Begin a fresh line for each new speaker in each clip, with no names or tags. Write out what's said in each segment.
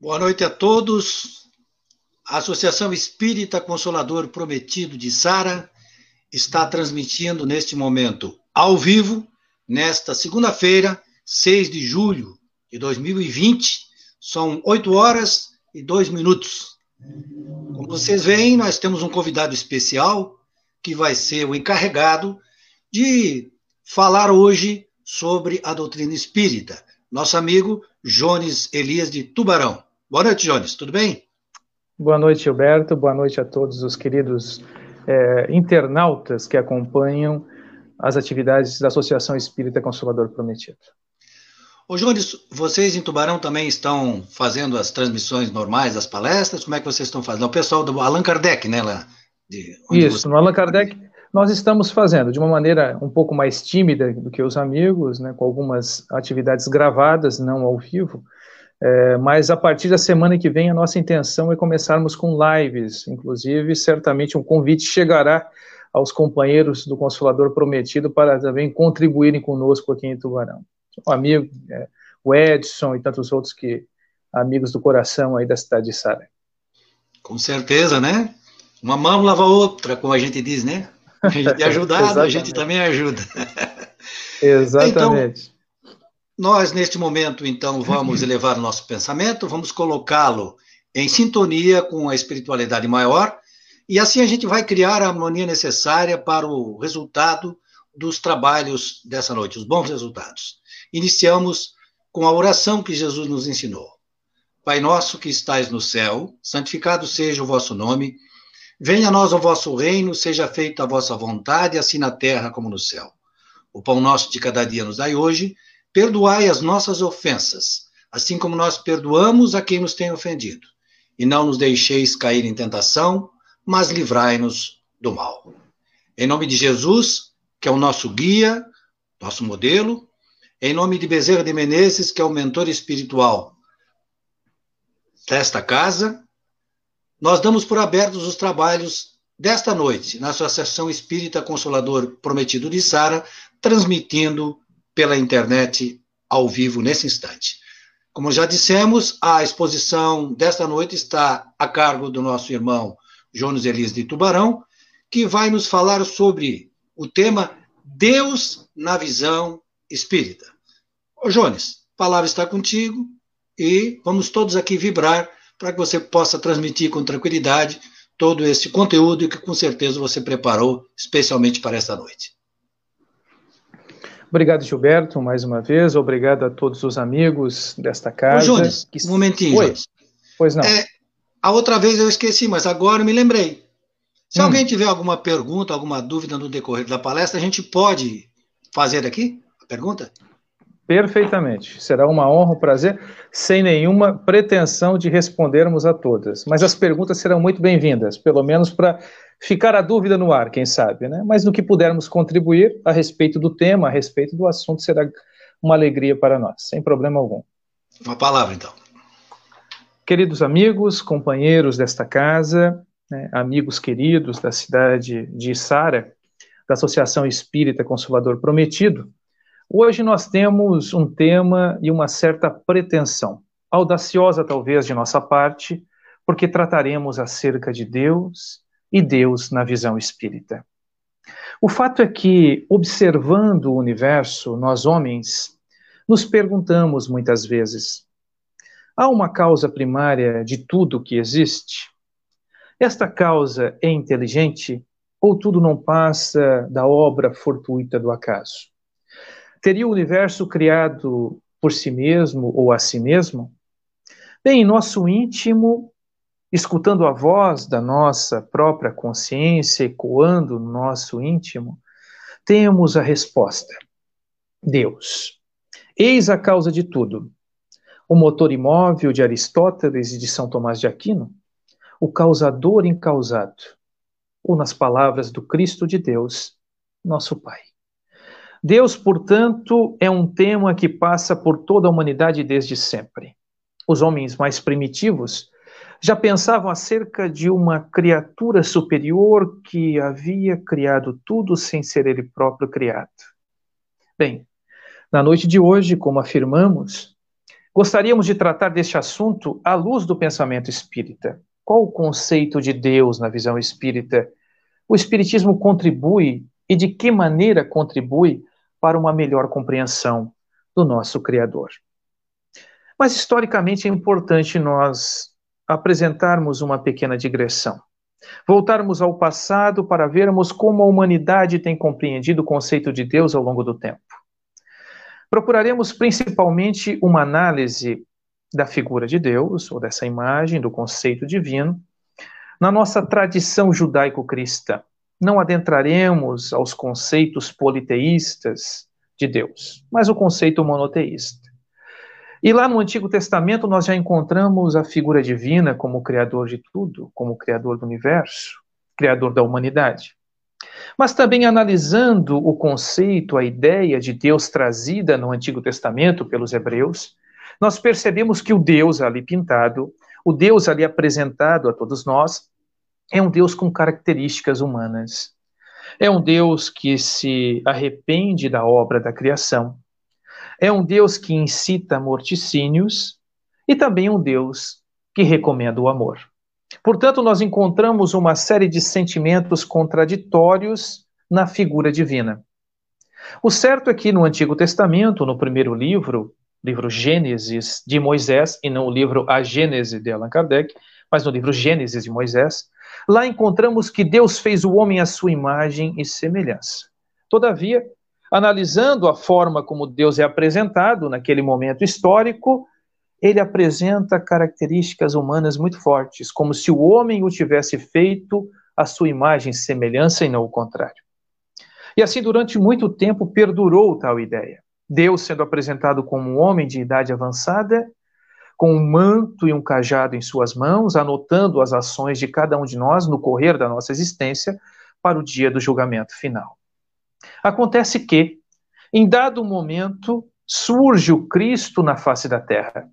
Boa noite a todos. A Associação Espírita Consolador Prometido de Sara está transmitindo neste momento, ao vivo, nesta segunda-feira, 6 de julho de 2020. São 8 horas e 2 minutos. Como vocês veem, nós temos um convidado especial que vai ser o encarregado de falar hoje sobre a doutrina espírita. Nosso amigo Jones Elias de Tubarão. Boa noite, Jones, tudo bem?
Boa noite, Gilberto. Boa noite a todos os queridos é, internautas que acompanham as atividades da Associação Espírita Consolador Prometido.
Ô, Jones, vocês em Tubarão também estão fazendo as transmissões normais das palestras? Como é que vocês estão fazendo? O pessoal do Allan Kardec, né? Lá,
Isso, você... no Allan Kardec nós estamos fazendo de uma maneira um pouco mais tímida do que os amigos, né, com algumas atividades gravadas, não ao vivo, é, mas a partir da semana que vem, a nossa intenção é começarmos com lives. Inclusive, certamente um convite chegará aos companheiros do Consolador Prometido para também contribuírem conosco aqui em Tubarão. O amigo, é, o Edson e tantos outros que amigos do coração aí da cidade de Sara.
Com certeza, né? Uma mão lava a outra, como a gente diz, né? A gente é ajudado, a gente também ajuda.
Exatamente.
Então, nós, neste momento, então, vamos elevar o nosso pensamento, vamos colocá-lo em sintonia com a espiritualidade maior, e assim a gente vai criar a harmonia necessária para o resultado dos trabalhos dessa noite, os bons resultados. Iniciamos com a oração que Jesus nos ensinou. Pai nosso que estais no céu, santificado seja o vosso nome, venha a nós o vosso reino, seja feita a vossa vontade, assim na terra como no céu. O pão nosso de cada dia nos dai hoje, Perdoai as nossas ofensas, assim como nós perdoamos a quem nos tem ofendido. E não nos deixeis cair em tentação, mas livrai-nos do mal. Em nome de Jesus, que é o nosso guia, nosso modelo, em nome de Bezerra de Menezes, que é o mentor espiritual desta casa, nós damos por abertos os trabalhos desta noite na Associação Espírita Consolador Prometido de Sara, transmitindo pela internet ao vivo nesse instante. Como já dissemos, a exposição desta noite está a cargo do nosso irmão Jones Elias de Tubarão, que vai nos falar sobre o tema Deus na visão espírita. Ô Jones, a palavra está contigo e vamos todos aqui vibrar para que você possa transmitir com tranquilidade todo esse conteúdo que com certeza você preparou especialmente para esta noite.
Obrigado, Gilberto, mais uma vez. Obrigado a todos os amigos desta casa.
Ô, Jones, que... um momentinho, Oi. Jones.
Pois não.
É, a outra vez eu esqueci, mas agora eu me lembrei. Se hum. alguém tiver alguma pergunta, alguma dúvida no decorrer da palestra, a gente pode fazer aqui a pergunta?
Perfeitamente. Será uma honra, um prazer, sem nenhuma pretensão de respondermos a todas. Mas as perguntas serão muito bem-vindas, pelo menos para ficar a dúvida no ar, quem sabe, né? Mas no que pudermos contribuir a respeito do tema, a respeito do assunto, será uma alegria para nós, sem problema algum.
Uma palavra, então.
Queridos amigos, companheiros desta casa, né, amigos queridos da cidade de Sara, da Associação Espírita Consolador Prometido, hoje nós temos um tema e uma certa pretensão, audaciosa talvez de nossa parte, porque trataremos acerca de Deus e Deus na visão espírita. O fato é que, observando o universo, nós homens nos perguntamos muitas vezes: há uma causa primária de tudo que existe? Esta causa é inteligente ou tudo não passa da obra fortuita do acaso? Teria o universo criado por si mesmo ou a si mesmo? Bem, em nosso íntimo escutando a voz da nossa própria consciência ecoando no nosso íntimo, temos a resposta: Deus. Eis a causa de tudo. O motor imóvel de Aristóteles e de São Tomás de Aquino, o causador incausado, ou nas palavras do Cristo de Deus, nosso Pai. Deus, portanto, é um tema que passa por toda a humanidade desde sempre. Os homens mais primitivos já pensavam acerca de uma criatura superior que havia criado tudo sem ser ele próprio criado. Bem, na noite de hoje, como afirmamos, Gostaríamos de tratar deste assunto à luz do pensamento espírita. Qual o conceito de Deus na visão espírita? O Espiritismo contribui e de que maneira contribui para uma melhor compreensão do nosso Criador? Mas historicamente é importante nós apresentarmos uma pequena digressão. Voltarmos ao passado para vermos como a humanidade tem compreendido o conceito de Deus ao longo do tempo. Procuraremos principalmente uma análise da figura de Deus, ou dessa imagem, do conceito divino, na nossa tradição judaico-cristã. Não adentraremos aos conceitos politeístas de Deus, mas o conceito monoteísta. E lá no Antigo Testamento nós já encontramos a figura divina como criador de tudo, como criador do universo, criador da humanidade. Mas também analisando o conceito, a ideia de Deus trazida no Antigo Testamento pelos hebreus, nós percebemos que o Deus ali pintado, o Deus ali apresentado a todos nós, é um Deus com características humanas. É um Deus que se arrepende da obra da criação é um Deus que incita morticínios e também um Deus que recomenda o amor. Portanto, nós encontramos uma série de sentimentos contraditórios na figura divina. O certo é que no Antigo Testamento, no primeiro livro, livro Gênesis de Moisés, e não o livro A Gênese de Allan Kardec, mas no livro Gênesis de Moisés, lá encontramos que Deus fez o homem à sua imagem e semelhança. Todavia, analisando a forma como Deus é apresentado naquele momento histórico, ele apresenta características humanas muito fortes, como se o homem o tivesse feito à sua imagem e semelhança e não o contrário. E assim, durante muito tempo, perdurou tal ideia. Deus sendo apresentado como um homem de idade avançada, com um manto e um cajado em suas mãos, anotando as ações de cada um de nós no correr da nossa existência para o dia do julgamento final. Acontece que, em dado momento, surge o Cristo na face da terra,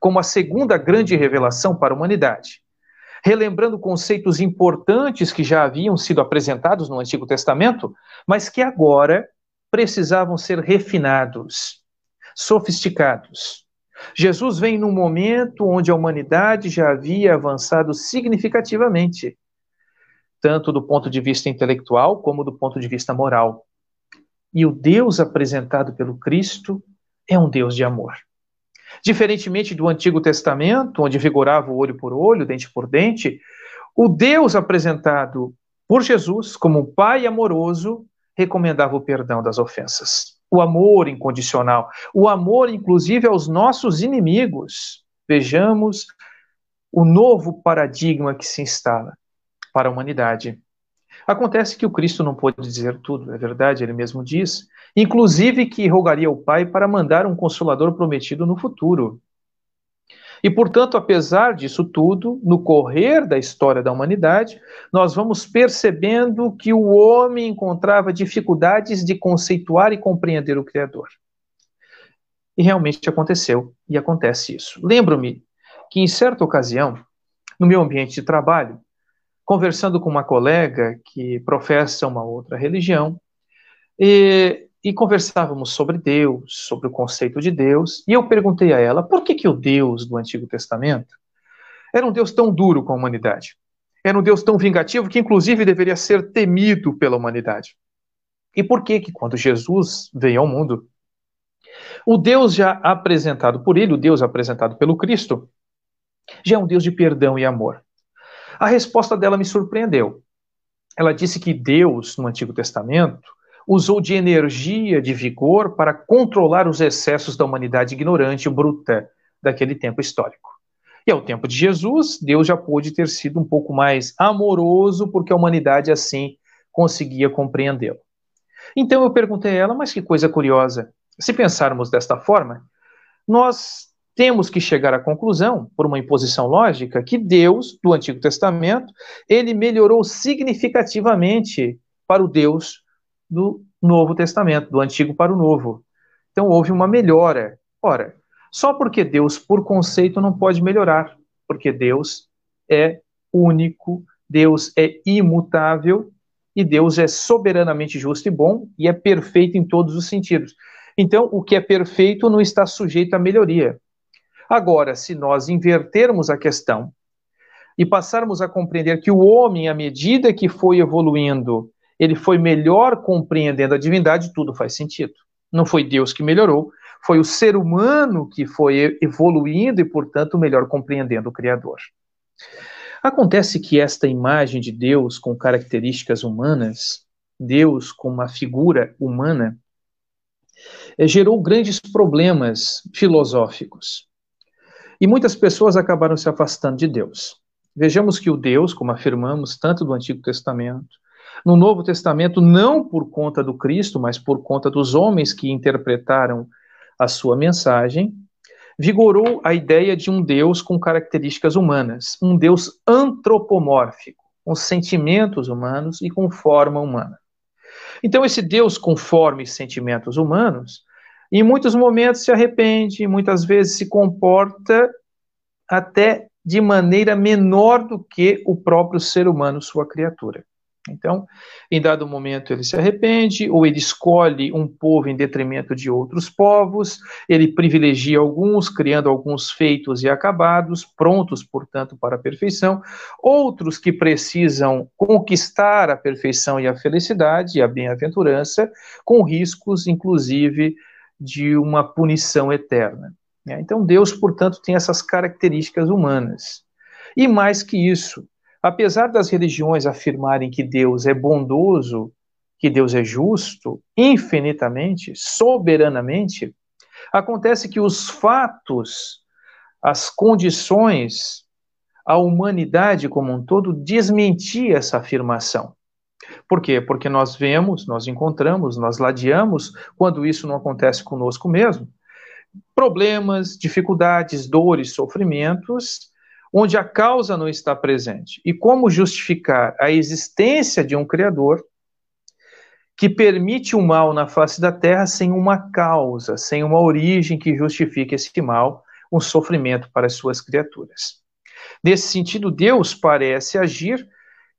como a segunda grande revelação para a humanidade, relembrando conceitos importantes que já haviam sido apresentados no Antigo Testamento, mas que agora precisavam ser refinados, sofisticados. Jesus vem num momento onde a humanidade já havia avançado significativamente, tanto do ponto de vista intelectual como do ponto de vista moral. E o Deus apresentado pelo Cristo é um Deus de amor. Diferentemente do Antigo Testamento, onde vigorava o olho por olho, dente por dente, o Deus apresentado por Jesus como um Pai amoroso recomendava o perdão das ofensas, o amor incondicional, o amor inclusive aos nossos inimigos. Vejamos o novo paradigma que se instala para a humanidade. Acontece que o Cristo não pôde dizer tudo, é verdade, ele mesmo diz, inclusive que rogaria ao Pai para mandar um consolador prometido no futuro. E, portanto, apesar disso tudo, no correr da história da humanidade, nós vamos percebendo que o homem encontrava dificuldades de conceituar e compreender o Criador. E realmente aconteceu, e acontece isso. Lembro-me que, em certa ocasião, no meu ambiente de trabalho, conversando com uma colega que professa uma outra religião, e, e, conversávamos sobre Deus, sobre o conceito de Deus, e eu perguntei a ela por que, que o Deus do Antigo Testamento era um Deus tão duro com a humanidade, era um Deus tão vingativo que inclusive deveria ser temido pela humanidade. E por que que quando Jesus veio ao mundo, o Deus já apresentado por ele, o Deus apresentado pelo Cristo, já é um Deus de perdão e amor. A resposta dela me surpreendeu. Ela disse que Deus, no Antigo Testamento, usou de energia, de vigor, para controlar os excessos da humanidade ignorante e bruta daquele tempo histórico. E ao tempo de Jesus, Deus já pôde ter sido um pouco mais amoroso, porque a humanidade assim conseguia compreendê-lo. Então eu perguntei a ela, mas que coisa curiosa. Se pensarmos desta forma, nós temos que chegar à conclusão, por uma imposição lógica, que Deus, do Antigo Testamento, ele melhorou significativamente para o Deus do Novo Testamento, do Antigo para o Novo. Então houve uma melhora. Ora, só porque Deus, por conceito, não pode melhorar, porque Deus é único, Deus é imutável e Deus é soberanamente justo e bom e é perfeito em todos os sentidos. Então, o que é perfeito não está sujeito à melhoria. Agora, se nós invertermos a questão e passarmos a compreender que o homem, à medida que foi evoluindo, ele foi melhor compreendendo a divindade, tudo faz sentido. Não foi Deus que melhorou, foi o ser humano que foi evoluindo e, portanto, melhor compreendendo o Criador. Acontece que esta imagem de Deus com características humanas, Deus com uma figura humana, eh, gerou grandes problemas filosóficos. E muitas pessoas acabaram se afastando de Deus. Vejamos que o Deus, como afirmamos tanto do Antigo Testamento, no Novo Testamento, não por conta do Cristo, mas por conta dos homens que interpretaram a sua mensagem, vigorou a ideia de um Deus com características humanas, um Deus antropomórfico, com sentimentos humanos e com forma humana. Então, esse Deus com forma e sentimentos humanos, em muitos momentos se arrepende, muitas vezes se comporta até de maneira menor do que o próprio ser humano, sua criatura. Então, em dado momento, ele se arrepende, ou ele escolhe um povo em detrimento de outros povos, ele privilegia alguns, criando alguns feitos e acabados, prontos, portanto, para a perfeição, outros que precisam conquistar a perfeição e a felicidade e a bem-aventurança, com riscos, inclusive, de uma punição eterna. Então, Deus, portanto, tem essas características humanas. E mais que isso, Apesar das religiões afirmarem que Deus é bondoso, que Deus é justo, infinitamente, soberanamente, acontece que os fatos, as condições, a humanidade como um todo desmentia essa afirmação. Por quê? Porque nós vemos, nós encontramos, nós ladeamos, quando isso não acontece conosco mesmo, problemas, dificuldades, dores, sofrimentos onde a causa não está presente. E como justificar a existência de um Criador que permite o mal na face da terra sem uma causa, sem uma origem que justifique esse mal, um sofrimento para as suas criaturas. Nesse sentido, Deus parece agir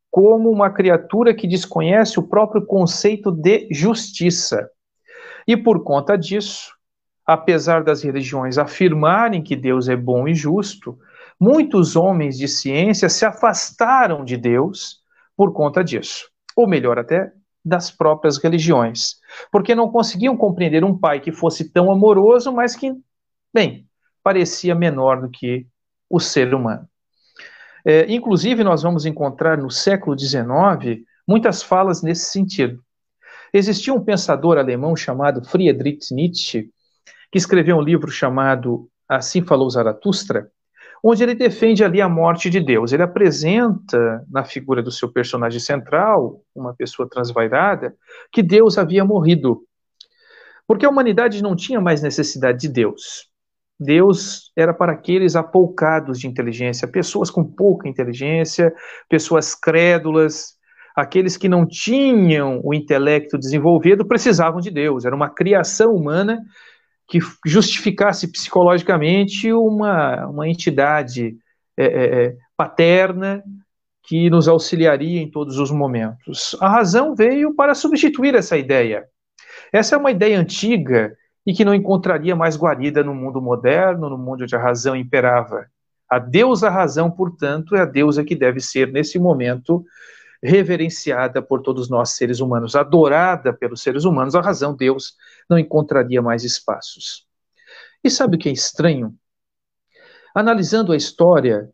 como uma criatura que desconhece o próprio conceito de justiça. E por conta disso, apesar das religiões afirmarem que Deus é bom e justo, Muitos homens de ciência se afastaram de Deus por conta disso. Ou melhor, até das próprias religiões. Porque não conseguiam compreender um pai que fosse tão amoroso, mas que, bem, parecia menor do que o ser humano. É, inclusive, nós vamos encontrar no século XIX muitas falas nesse sentido. Existia um pensador alemão chamado Friedrich Nietzsche, que escreveu um livro chamado Assim Falou Zaratustra, onde ele defende ali a morte de Deus. Ele apresenta na figura do seu personagem central, uma pessoa transvairada, que Deus havia morrido. Porque a humanidade não tinha mais necessidade de Deus. Deus era para aqueles apoucados de inteligência, pessoas com pouca inteligência, pessoas crédulas, aqueles que não tinham o intelecto desenvolvido precisavam de Deus. Era uma criação humana que justificasse psicologicamente uma, uma entidade é, é, é, paterna que nos auxiliaria em todos os momentos. A razão veio para substituir essa ideia. Essa é uma ideia antiga e que não encontraria mais guarida no mundo moderno, no mundo onde a razão imperava. A deusa razão, portanto, é a deusa que deve ser, nesse momento, reverenciada por todos nós seres humanos, adorada pelos seres humanos, a razão Deus não encontraria mais espaços. E sabe o que é estranho? Analisando a história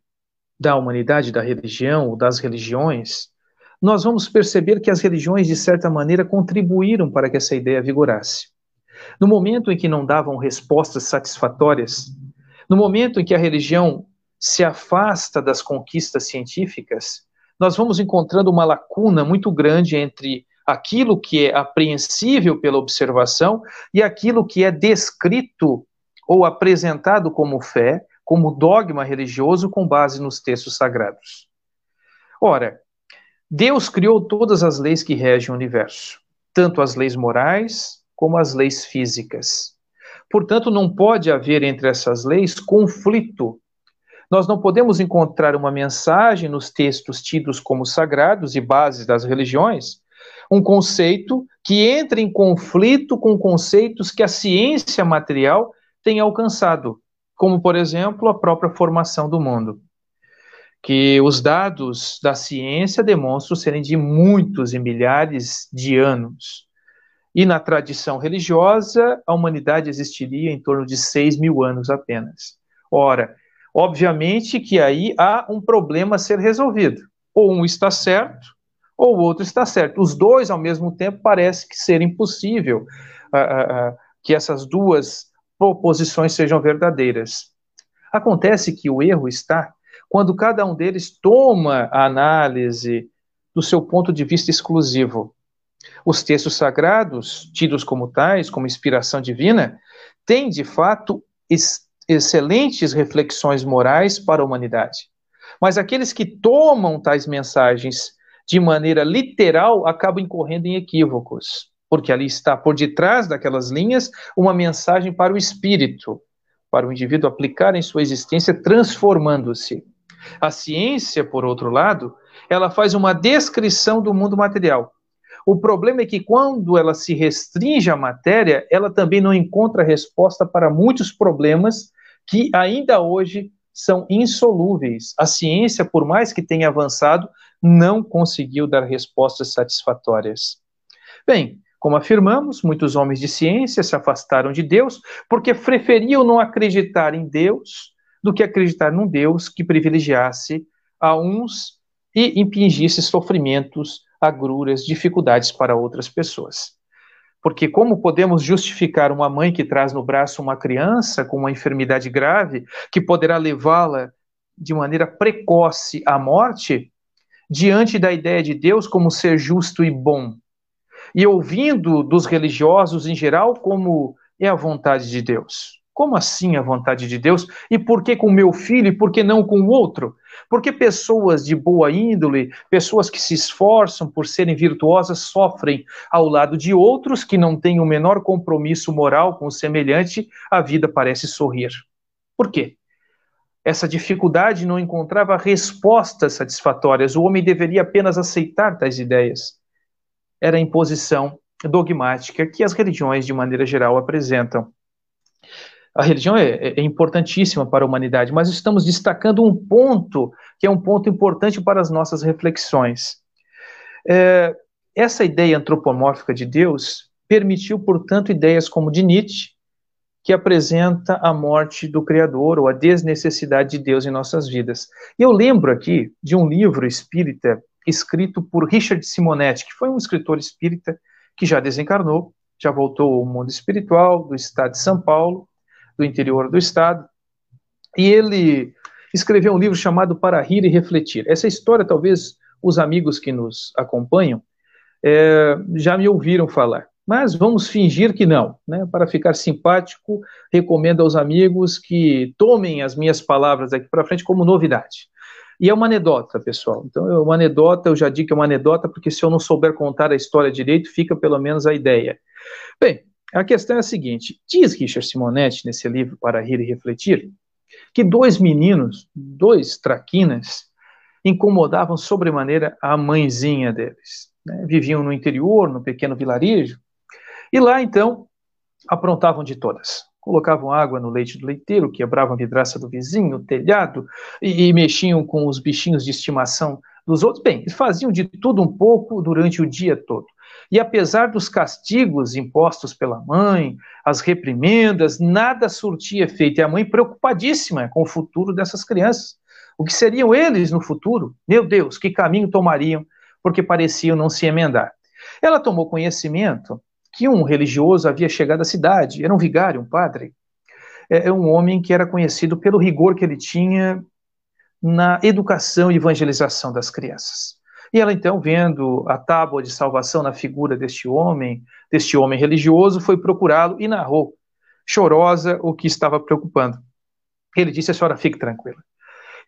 da humanidade, da religião, das religiões, nós vamos perceber que as religiões, de certa maneira, contribuíram para que essa ideia vigorasse. No momento em que não davam respostas satisfatórias, no momento em que a religião se afasta das conquistas científicas, nós vamos encontrando uma lacuna muito grande entre aquilo que é apreensível pela observação e aquilo que é descrito ou apresentado como fé, como dogma religioso com base nos textos sagrados. Ora, Deus criou todas as leis que regem o universo, tanto as leis morais como as leis físicas. Portanto, não pode haver entre essas leis conflito nós não podemos encontrar uma mensagem nos textos tidos como sagrados e bases das religiões, um conceito que entre em conflito com conceitos que a ciência material tem alcançado. como, por exemplo, a própria formação do mundo, que os dados da ciência demonstram serem de muitos e milhares de anos. E na tradição religiosa, a humanidade existiria em torno de 6 mil anos apenas. Ora, obviamente que aí há um problema a ser resolvido. Ou um está certo, ou o outro está certo. Os dois, ao mesmo tempo, parece que ser impossível uh, uh, uh, que essas duas proposições sejam verdadeiras. Acontece que o erro está quando cada um deles toma a análise do seu ponto de vista exclusivo. Os textos sagrados, tidos como tais, como inspiração divina, têm de fato excelentes reflexões morais para a humanidade. Mas aqueles que tomam tais mensagens de maneira literal acabam incorrendo em equívocos, porque ali está por detrás daquelas linhas uma mensagem para o espírito, para o indivíduo aplicar em sua existência, transformando-se. A ciência, por outro lado, ela faz uma descrição do mundo material. O problema é que quando ela se restringe à matéria, ela também não encontra resposta para muitos problemas que ainda hoje são insolúveis. A ciência, por mais que tenha avançado, não conseguiu dar respostas satisfatórias. Bem, como afirmamos, muitos homens de ciência se afastaram de Deus porque preferiam não acreditar em Deus do que acreditar num Deus que privilegiasse a uns e impingisse sofrimentos, agruras, dificuldades para outras pessoas. Porque como podemos justificar uma mãe que traz no braço uma criança com uma enfermidade grave, que poderá levá-la de maneira precoce à morte, diante da ideia de Deus como ser justo e bom? E ouvindo dos religiosos em geral como é a vontade de Deus. Como assim a vontade de Deus? E por que com meu filho e por que não com o outro? Porque pessoas de boa índole, pessoas que se esforçam por serem virtuosas, sofrem ao lado de outros que não têm o menor compromisso moral com o semelhante, a vida parece sorrir. Por quê? Essa dificuldade não encontrava respostas satisfatórias, o homem deveria apenas aceitar tais ideias. Era a imposição dogmática que as religiões, de maneira geral, apresentam a religião é, é, é, importantíssima para a humanidade, mas estamos destacando um ponto que é um ponto importante para as nossas reflexões. É, essa ideia antropomórfica de Deus permitiu, portanto, ideias como de Nietzsche, que apresenta a morte do Criador ou a desnecessidade de Deus em nossas vidas. Eu lembro aqui de um livro espírita escrito por Richard Simonetti, que foi um escritor espírita que já desencarnou, já voltou ao mundo espiritual do estado de São Paulo, do interior do estado, e ele escreveu um livro chamado Para Rir e Refletir. Essa história, talvez os amigos que nos acompanham é, já me ouviram falar, mas vamos fingir que não. Né? Para ficar simpático, recomendo aos amigos que tomem as minhas palavras aqui para frente como novidade. E é uma anedota, pessoal. Então, é uma anedota, eu já digo que é uma anedota, porque se eu não souber contar a história direito, fica pelo menos a ideia. Bem, a questão é a seguinte: diz Richard Simonetti, nesse livro Para Rir e Refletir, que dois meninos, dois traquinas, incomodavam sobremaneira a mãezinha deles. Né? Viviam no interior, no pequeno vilarejo, e lá então aprontavam de todas. Colocavam água no leite do leiteiro, quebravam a vidraça do vizinho, o telhado, e, e mexiam com os bichinhos de estimação dos outros. Bem, eles faziam de tudo um pouco durante o dia todo. E apesar dos castigos impostos pela mãe, as reprimendas, nada surtia efeito. E a mãe preocupadíssima com o futuro dessas crianças. O que seriam eles no futuro? Meu Deus, que caminho tomariam? Porque pareciam não se emendar. Ela tomou conhecimento que um religioso havia chegado à cidade, era um vigário, um padre. É, é um homem que era conhecido pelo rigor que ele tinha na educação e evangelização das crianças. E ela então, vendo a tábua de salvação na figura deste homem, deste homem religioso, foi procurá-lo e narrou, chorosa, o que estava preocupando. Ele disse: A senhora fique tranquila.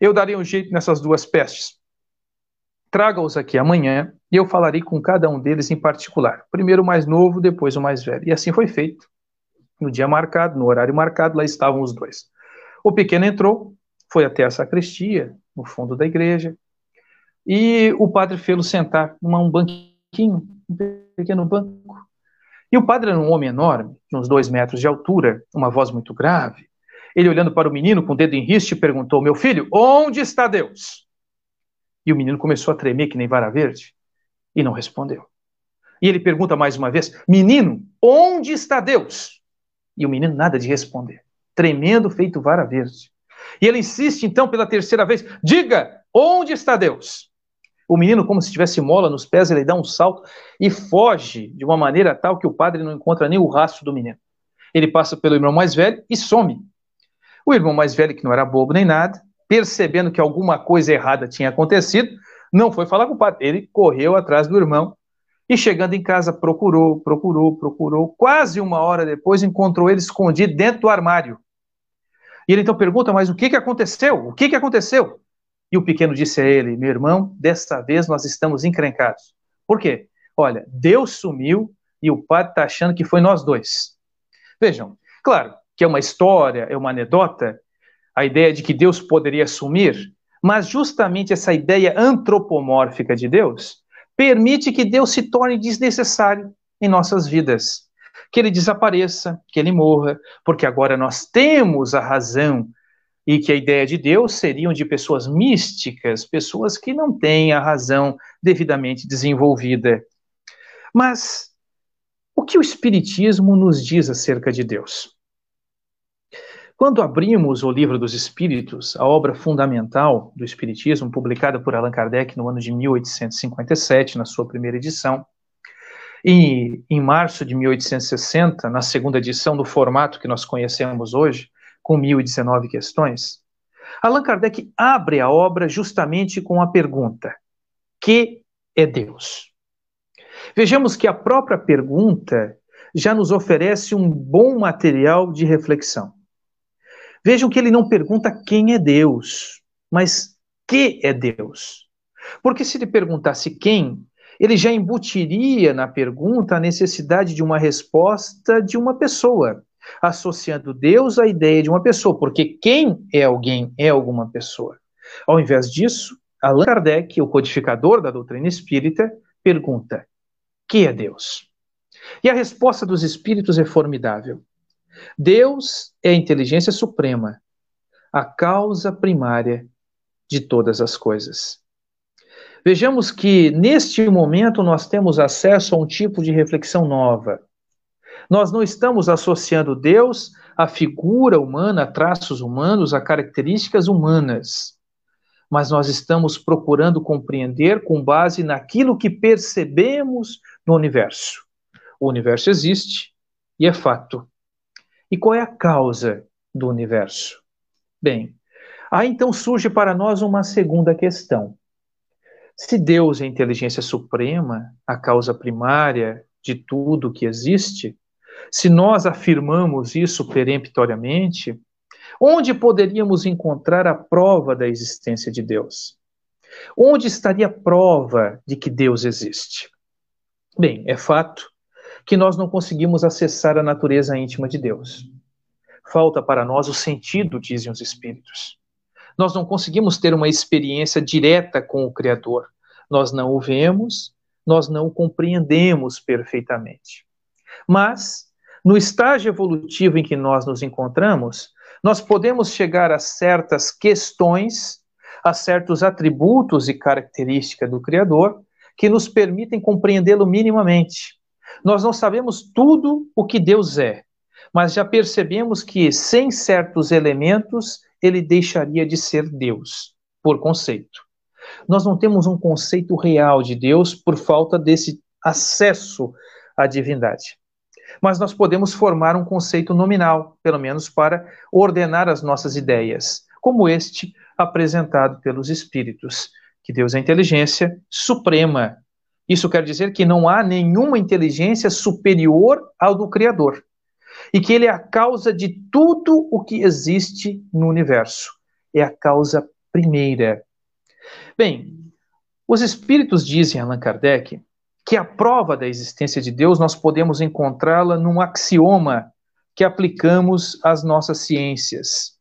Eu darei um jeito nessas duas pestes. Traga-os aqui amanhã e eu falarei com cada um deles em particular. Primeiro o mais novo, depois o mais velho. E assim foi feito. No dia marcado, no horário marcado, lá estavam os dois. O pequeno entrou, foi até a sacristia, no fundo da igreja, e o padre fez-lo sentar num um banquinho, um pequeno banco. E o padre era um homem enorme, de uns dois metros de altura, uma voz muito grave. Ele, olhando para o menino com o dedo em riste, perguntou: Meu filho, onde está Deus? E o menino começou a tremer que nem vara verde e não respondeu. E ele pergunta mais uma vez: Menino, onde está Deus? E o menino nada de responder, tremendo, feito vara verde. E ele insiste então pela terceira vez: Diga, onde está Deus? O menino, como se tivesse mola nos pés, ele dá um salto e foge de uma maneira tal que o padre não encontra nem o rastro do menino. Ele passa pelo irmão mais velho e some. O irmão mais velho, que não era bobo nem nada, percebendo que alguma coisa errada tinha acontecido, não foi falar com o padre. Ele correu atrás do irmão e, chegando em casa, procurou, procurou, procurou. Quase uma hora depois, encontrou ele escondido dentro do armário. E ele então pergunta: Mas o que, que aconteceu? O que, que aconteceu? E o pequeno disse a ele: Meu irmão, desta vez nós estamos encrencados. Por quê? Olha, Deus sumiu e o padre está achando que foi nós dois. Vejam, claro que é uma história, é uma anedota, a ideia de que Deus poderia sumir, mas justamente essa ideia antropomórfica de Deus permite que Deus se torne desnecessário em nossas vidas. Que ele desapareça, que ele morra, porque agora nós temos a razão e que a ideia de Deus seriam de pessoas místicas, pessoas que não têm a razão devidamente desenvolvida. Mas o que o Espiritismo nos diz acerca de Deus? Quando abrimos o Livro dos Espíritos, a obra fundamental do Espiritismo, publicada por Allan Kardec no ano de 1857, na sua primeira edição, e em março de 1860, na segunda edição, do formato que nós conhecemos hoje, com 1019 questões, Allan Kardec abre a obra justamente com a pergunta: que é Deus? Vejamos que a própria pergunta já nos oferece um bom material de reflexão. Vejam que ele não pergunta quem é Deus, mas que é Deus. Porque se ele perguntasse quem, ele já embutiria na pergunta a necessidade de uma resposta de uma pessoa associando Deus à ideia de uma pessoa, porque quem é alguém é alguma pessoa. Ao invés disso, Allan Kardec, o codificador da doutrina espírita, pergunta: que é Deus? E a resposta dos espíritos é formidável. Deus é a inteligência suprema, a causa primária de todas as coisas. Vejamos que neste momento nós temos acesso a um tipo de reflexão nova. Nós não estamos associando Deus à figura humana, a traços humanos, a características humanas. Mas nós estamos procurando compreender com base naquilo que percebemos no universo. O universo existe e é fato. E qual é a causa do universo? Bem, aí então surge para nós uma segunda questão. Se Deus é a inteligência suprema, a causa primária de tudo que existe, se nós afirmamos isso peremptoriamente, onde poderíamos encontrar a prova da existência de Deus? Onde estaria a prova de que Deus existe? Bem, é fato que nós não conseguimos acessar a natureza íntima de Deus. Falta para nós o sentido, dizem os Espíritos. Nós não conseguimos ter uma experiência direta com o Criador. Nós não o vemos, nós não o compreendemos perfeitamente. Mas no estágio evolutivo em que nós nos encontramos, nós podemos chegar a certas questões, a certos atributos e características do Criador que nos permitem compreendê-lo minimamente. Nós não sabemos tudo o que Deus é, mas já percebemos que sem certos elementos ele deixaria de ser Deus, por conceito. Nós não temos um conceito real de Deus por falta desse acesso à divindade mas nós podemos formar um conceito nominal, pelo menos para ordenar as nossas ideias, como este apresentado pelos espíritos, que Deus é inteligência suprema. Isso quer dizer que não há nenhuma inteligência superior ao do Criador, e que ele é a causa de tudo o que existe no universo. É a causa primeira. Bem, os espíritos dizem Allan Kardec que a prova da existência de Deus nós podemos encontrá-la num axioma que aplicamos às nossas ciências.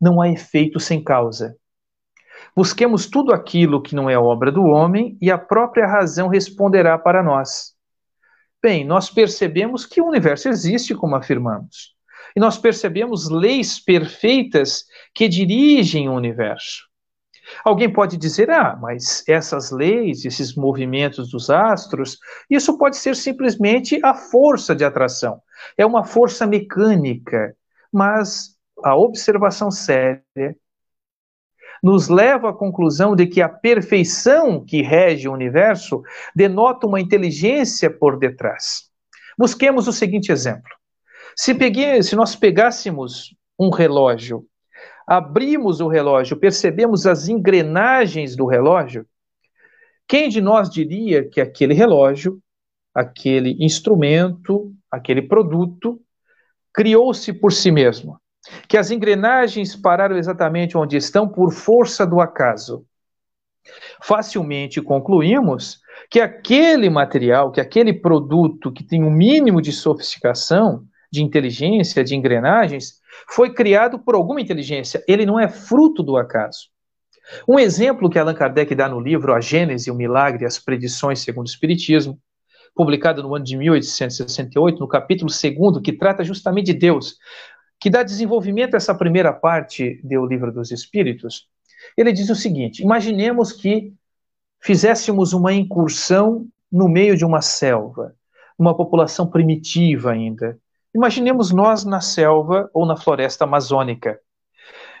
Não há efeito sem causa. Busquemos tudo aquilo que não é obra do homem e a própria razão responderá para nós. Bem, nós percebemos que o universo existe, como afirmamos. e nós percebemos leis perfeitas que dirigem o universo. Alguém pode dizer, ah, mas essas leis, esses movimentos dos astros, isso pode ser simplesmente a força de atração. É uma força mecânica, mas a observação séria nos leva à conclusão de que a perfeição que rege o universo denota uma inteligência por detrás. Busquemos o seguinte exemplo. Se, peguei, se nós pegássemos um relógio, abrimos o relógio, percebemos as engrenagens do relógio, quem de nós diria que aquele relógio, aquele instrumento, aquele produto, criou-se por si mesmo? Que as engrenagens pararam exatamente onde estão por força do acaso? Facilmente concluímos que aquele material, que aquele produto que tem um mínimo de sofisticação, de inteligência, de engrenagens, foi criado por alguma inteligência. Ele não é fruto do acaso. Um exemplo que Allan Kardec dá no livro A Gênese, o Milagre e as Predições segundo o Espiritismo, publicado no ano de 1868, no capítulo 2, que trata justamente de Deus, que dá desenvolvimento a essa primeira parte do Livro dos Espíritos. Ele diz o seguinte: imaginemos que fizéssemos uma incursão no meio de uma selva, uma população primitiva ainda, Imaginemos nós na selva ou na floresta amazônica,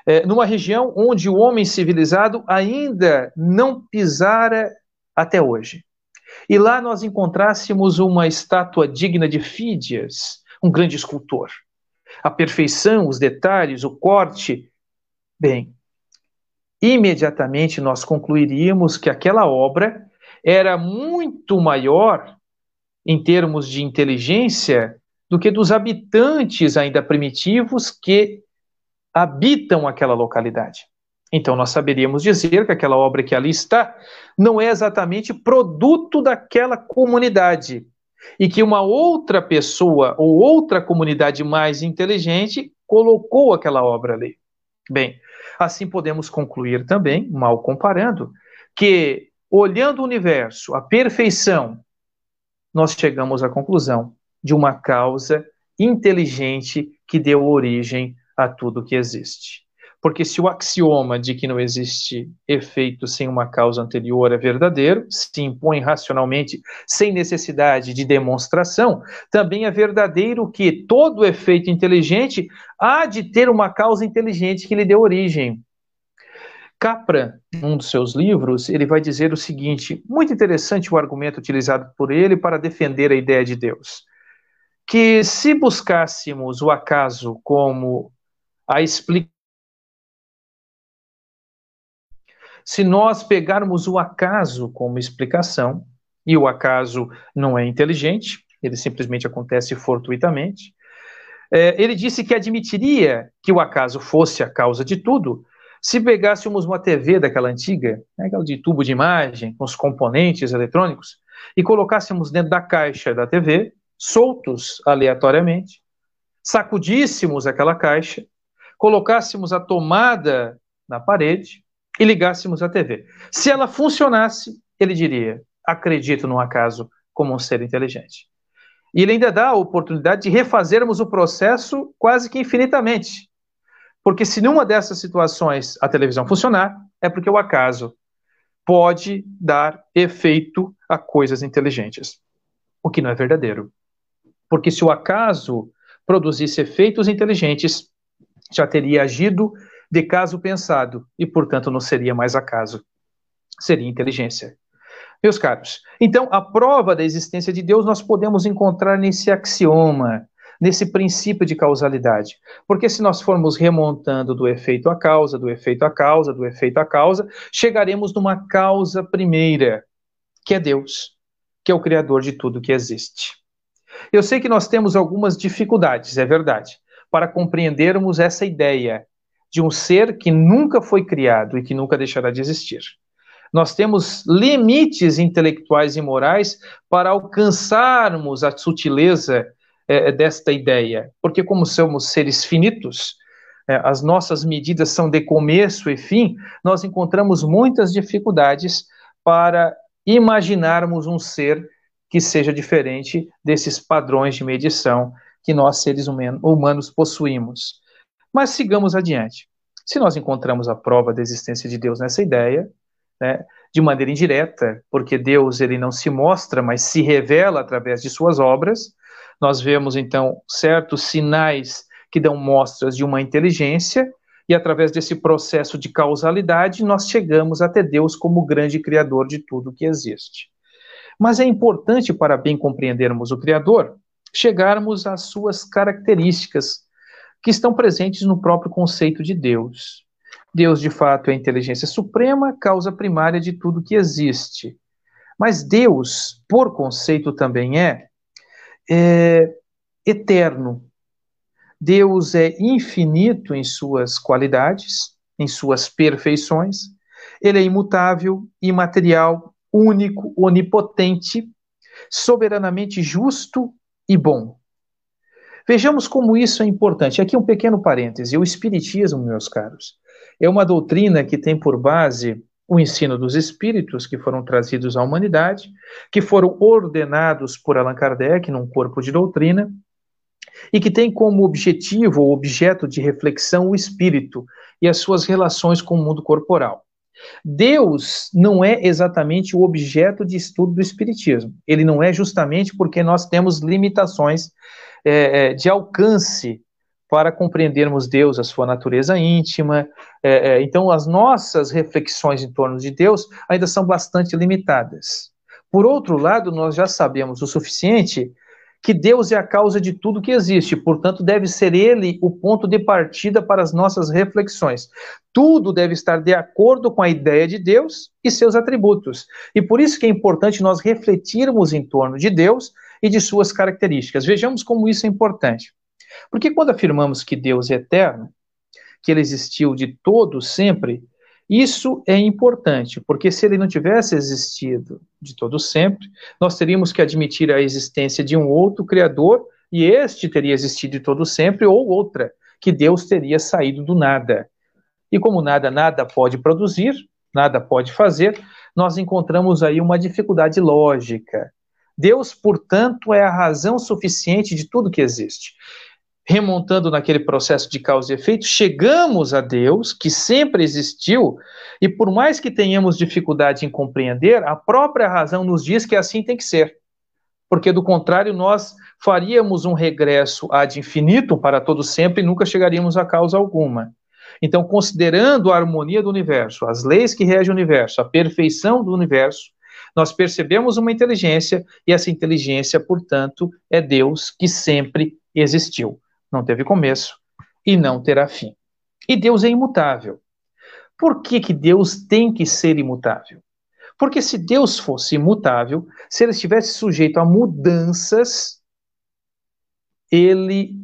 é, numa região onde o homem civilizado ainda não pisara até hoje. E lá nós encontrássemos uma estátua digna de Fídias, um grande escultor. A perfeição, os detalhes, o corte. Bem, imediatamente nós concluiríamos que aquela obra era muito maior em termos de inteligência do que dos habitantes ainda primitivos que habitam aquela localidade. Então, nós saberíamos dizer que aquela obra que ali está não é exatamente produto daquela comunidade, e que uma outra pessoa ou outra comunidade mais inteligente colocou aquela obra ali. Bem, assim podemos concluir também, mal comparando, que olhando o universo, a perfeição, nós chegamos à conclusão de uma causa inteligente que deu origem a tudo que existe. Porque se o axioma de que não existe efeito sem uma causa anterior é verdadeiro, se impõe racionalmente sem necessidade de demonstração, também é verdadeiro que todo efeito inteligente há de ter uma causa inteligente que lhe deu origem. Capra, um dos seus livros, ele vai dizer o seguinte: muito interessante o argumento utilizado por ele para defender a ideia de Deus que se buscássemos o acaso como a explicação, se nós pegarmos o acaso como explicação, e o acaso não é inteligente, ele simplesmente acontece fortuitamente, é, ele disse que admitiria que o acaso fosse a causa de tudo, se pegássemos uma TV daquela antiga, né, aquela de tubo de imagem, com os componentes eletrônicos, e colocássemos dentro da caixa da TV soltos aleatoriamente, sacudíssemos aquela caixa, colocássemos a tomada na parede e ligássemos a TV. Se ela funcionasse, ele diria: acredito no acaso como um ser inteligente. E ele ainda dá a oportunidade de refazermos o processo quase que infinitamente. Porque se numa dessas situações a televisão funcionar, é porque o acaso pode dar efeito a coisas inteligentes, o que não é verdadeiro. Porque se o acaso produzisse efeitos inteligentes, já teria agido de caso pensado e, portanto, não seria mais acaso, seria inteligência. Meus caros, então a prova da existência de Deus nós podemos encontrar nesse axioma, nesse princípio de causalidade. Porque se nós formos remontando do efeito à causa, do efeito à causa, do efeito à causa, chegaremos numa causa primeira, que é Deus, que é o criador de tudo que existe. Eu sei que nós temos algumas dificuldades, é verdade, para compreendermos essa ideia de um ser que nunca foi criado e que nunca deixará de existir. Nós temos limites intelectuais e morais para alcançarmos a sutileza é, desta ideia, porque, como somos seres finitos, é, as nossas medidas são de começo e fim, nós encontramos muitas dificuldades para imaginarmos um ser que seja diferente desses padrões de medição que nós, seres humanos, possuímos. Mas sigamos adiante. Se nós encontramos a prova da existência de Deus nessa ideia, né, de maneira indireta, porque Deus ele não se mostra, mas se revela através de suas obras, nós vemos então certos sinais que dão mostras de uma inteligência, e através desse processo de causalidade, nós chegamos até Deus como grande criador de tudo que existe. Mas é importante, para bem compreendermos o Criador, chegarmos às suas características que estão presentes no próprio conceito de Deus. Deus, de fato, é a inteligência suprema, causa primária de tudo que existe. Mas Deus, por conceito, também é, é eterno. Deus é infinito em suas qualidades, em suas perfeições. Ele é imutável, imaterial, único, onipotente, soberanamente justo e bom. Vejamos como isso é importante. Aqui um pequeno parêntese. O Espiritismo, meus caros, é uma doutrina que tem por base o ensino dos espíritos que foram trazidos à humanidade, que foram ordenados por Allan Kardec num corpo de doutrina, e que tem como objetivo ou objeto de reflexão o espírito e as suas relações com o mundo corporal. Deus não é exatamente o objeto de estudo do Espiritismo. Ele não é justamente porque nós temos limitações é, é de alcance para compreendermos Deus, a sua natureza íntima. É, é, então, as nossas reflexões em torno de Deus ainda são bastante limitadas. Por outro lado, nós já sabemos o suficiente que Deus é a causa de tudo que existe, portanto, deve ser Ele o ponto de partida para as nossas reflexões. Tudo deve estar de acordo com a ideia de Deus e seus atributos. E por isso que é importante nós refletirmos em torno de Deus e de suas características. Vejamos como isso é importante. Porque quando afirmamos que Deus é eterno, que ele existiu de todo sempre, isso é importante, porque se ele não tivesse existido de todo sempre, nós teríamos que admitir a existência de um outro criador e este teria existido de todo sempre ou outra, que Deus teria saído do nada. E como nada nada pode produzir, nada pode fazer, nós encontramos aí uma dificuldade lógica. Deus, portanto, é a razão suficiente de tudo que existe remontando naquele processo de causa e efeito, chegamos a Deus, que sempre existiu, e por mais que tenhamos dificuldade em compreender, a própria razão nos diz que assim tem que ser. Porque do contrário, nós faríamos um regresso ad infinitum para todo sempre e nunca chegaríamos a causa alguma. Então, considerando a harmonia do universo, as leis que regem o universo, a perfeição do universo, nós percebemos uma inteligência e essa inteligência, portanto, é Deus que sempre existiu não teve começo e não terá fim. E Deus é imutável. Por que, que Deus tem que ser imutável? Porque se Deus fosse imutável, se ele estivesse sujeito a mudanças, ele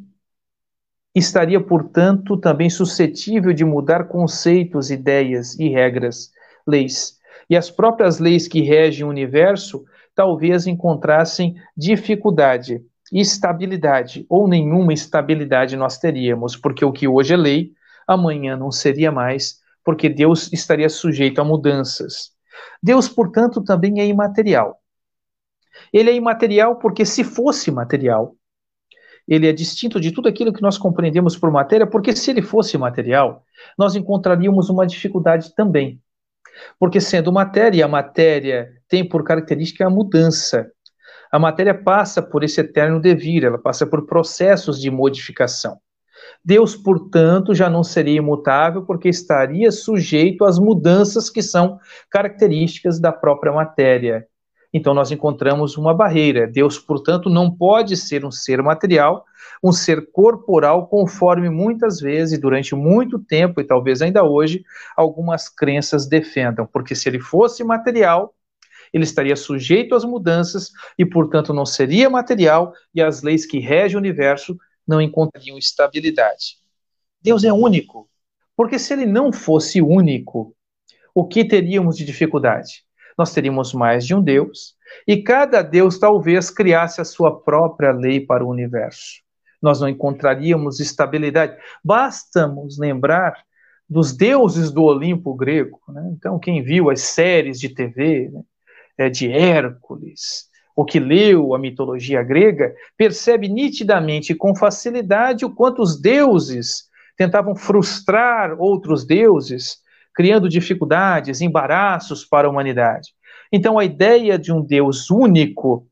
estaria, portanto, também suscetível de mudar conceitos, ideias e regras, leis. E as próprias leis que regem o universo talvez encontrassem dificuldade estabilidade, ou nenhuma estabilidade nós teríamos, porque o que hoje é lei, amanhã não seria mais, porque Deus estaria sujeito a mudanças. Deus, portanto, também é imaterial. Ele é imaterial porque, se fosse material, ele é distinto de tudo aquilo que nós compreendemos por matéria, porque se ele fosse material, nós encontraríamos uma dificuldade também. Porque, sendo matéria, a matéria tem por característica a mudança. A matéria passa por esse eterno devir, ela passa por processos de modificação. Deus, portanto, já não seria imutável porque estaria sujeito às mudanças que são características da própria matéria. Então, nós encontramos uma barreira. Deus, portanto, não pode ser um ser material, um ser corporal, conforme muitas vezes, durante muito tempo, e talvez ainda hoje, algumas crenças defendam. Porque se ele fosse material, ele estaria sujeito às mudanças e, portanto, não seria material e as leis que regem o universo não encontrariam estabilidade. Deus é único, porque se ele não fosse único, o que teríamos de dificuldade? Nós teríamos mais de um Deus e cada Deus talvez criasse a sua própria lei para o universo. Nós não encontraríamos estabilidade. Basta nos lembrar dos deuses do Olimpo grego. Né? Então, quem viu as séries de TV, né? É, de Hércules, o que leu a mitologia grega, percebe nitidamente com facilidade o quanto os deuses tentavam frustrar outros deuses, criando dificuldades, embaraços para a humanidade. Então, a ideia de um Deus único,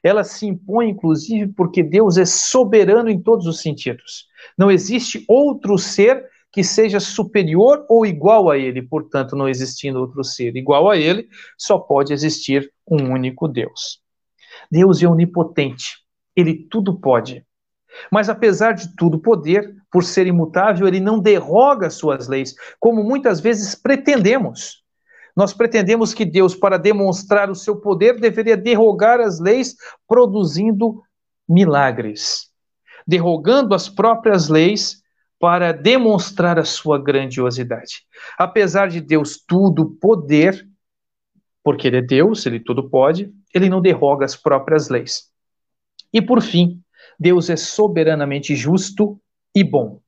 ela se impõe, inclusive, porque Deus é soberano em todos os sentidos. Não existe outro ser que seja superior ou igual a ele, portanto, não existindo outro ser igual a ele, só pode existir um único Deus. Deus é onipotente, ele tudo pode. Mas apesar de tudo poder, por ser imutável, ele não derroga suas leis, como muitas vezes pretendemos. Nós pretendemos que Deus, para demonstrar o seu poder, deveria derrogar as leis, produzindo milagres. Derrogando as próprias leis, para demonstrar a sua grandiosidade. Apesar de Deus tudo poder, porque ele é Deus, ele tudo pode, ele não derroga as próprias leis. E por fim, Deus é soberanamente justo e bom.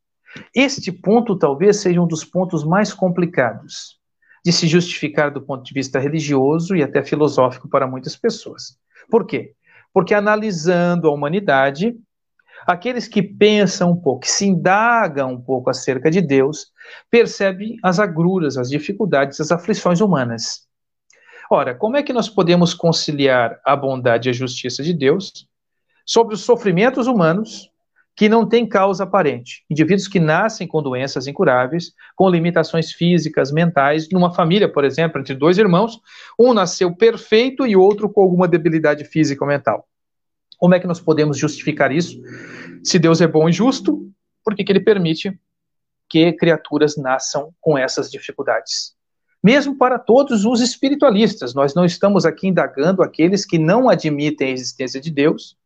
Este ponto talvez seja um dos pontos mais complicados de se justificar do ponto de vista religioso e até filosófico para muitas pessoas. Por quê? Porque analisando a humanidade, aqueles que pensam um pouco, que se indagam um pouco acerca de Deus, percebem as agruras, as dificuldades, as aflições humanas. Ora, como é que nós podemos conciliar a bondade e a justiça de Deus sobre os sofrimentos humanos que não têm causa aparente? Indivíduos que nascem com doenças incuráveis, com limitações físicas, mentais, numa família, por exemplo, entre dois irmãos, um nasceu perfeito e outro com alguma debilidade física ou mental. Como é que nós podemos justificar isso? Se Deus é bom e justo, por que, que ele permite que criaturas nasçam com essas dificuldades? Mesmo para todos os espiritualistas, nós não estamos aqui indagando aqueles que não admitem a existência de Deus,